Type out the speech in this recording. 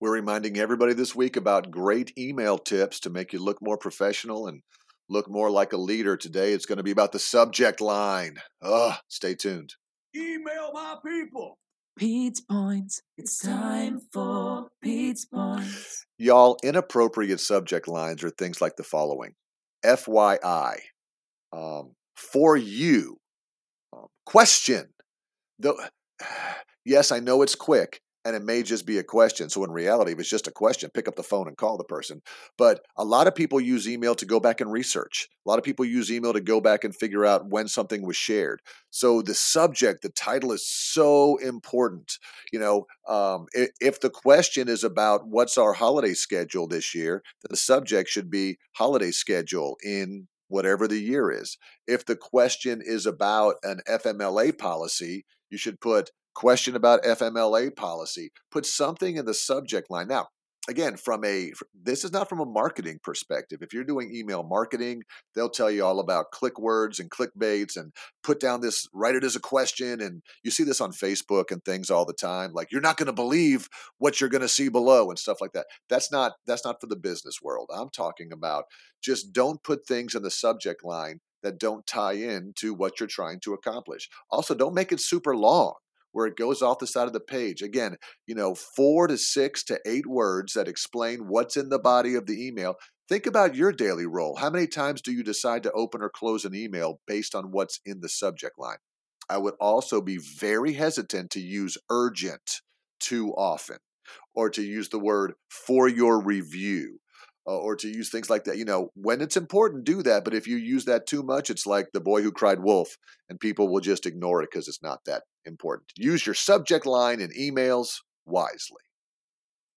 We're reminding everybody this week about great email tips to make you look more professional and look more like a leader. Today it's going to be about the subject line. Ugh, stay tuned. Email my people. Pete's Points. It's time for Pete's Points. Y'all, inappropriate subject lines are things like the following FYI, um, for you, um, question. The, yes, I know it's quick and it may just be a question. So in reality, if it's just a question, pick up the phone and call the person. But a lot of people use email to go back and research. A lot of people use email to go back and figure out when something was shared. So the subject, the title is so important. You know, um, if, if the question is about what's our holiday schedule this year, the subject should be holiday schedule in whatever the year is. If the question is about an FMLA policy, you should put question about FMLA policy. Put something in the subject line. Now, again, from a this is not from a marketing perspective. If you're doing email marketing, they'll tell you all about click words and clickbaits and put down this, write it as a question. And you see this on Facebook and things all the time. Like you're not going to believe what you're going to see below and stuff like that. That's not that's not for the business world. I'm talking about just don't put things in the subject line that don't tie in to what you're trying to accomplish. Also, don't make it super long where it goes off the side of the page. Again, you know, four to six to eight words that explain what's in the body of the email. Think about your daily role. How many times do you decide to open or close an email based on what's in the subject line? I would also be very hesitant to use urgent too often or to use the word for your review uh, or to use things like that. You know, when it's important, do that. But if you use that too much, it's like the boy who cried wolf, and people will just ignore it because it's not that important. Use your subject line in emails wisely.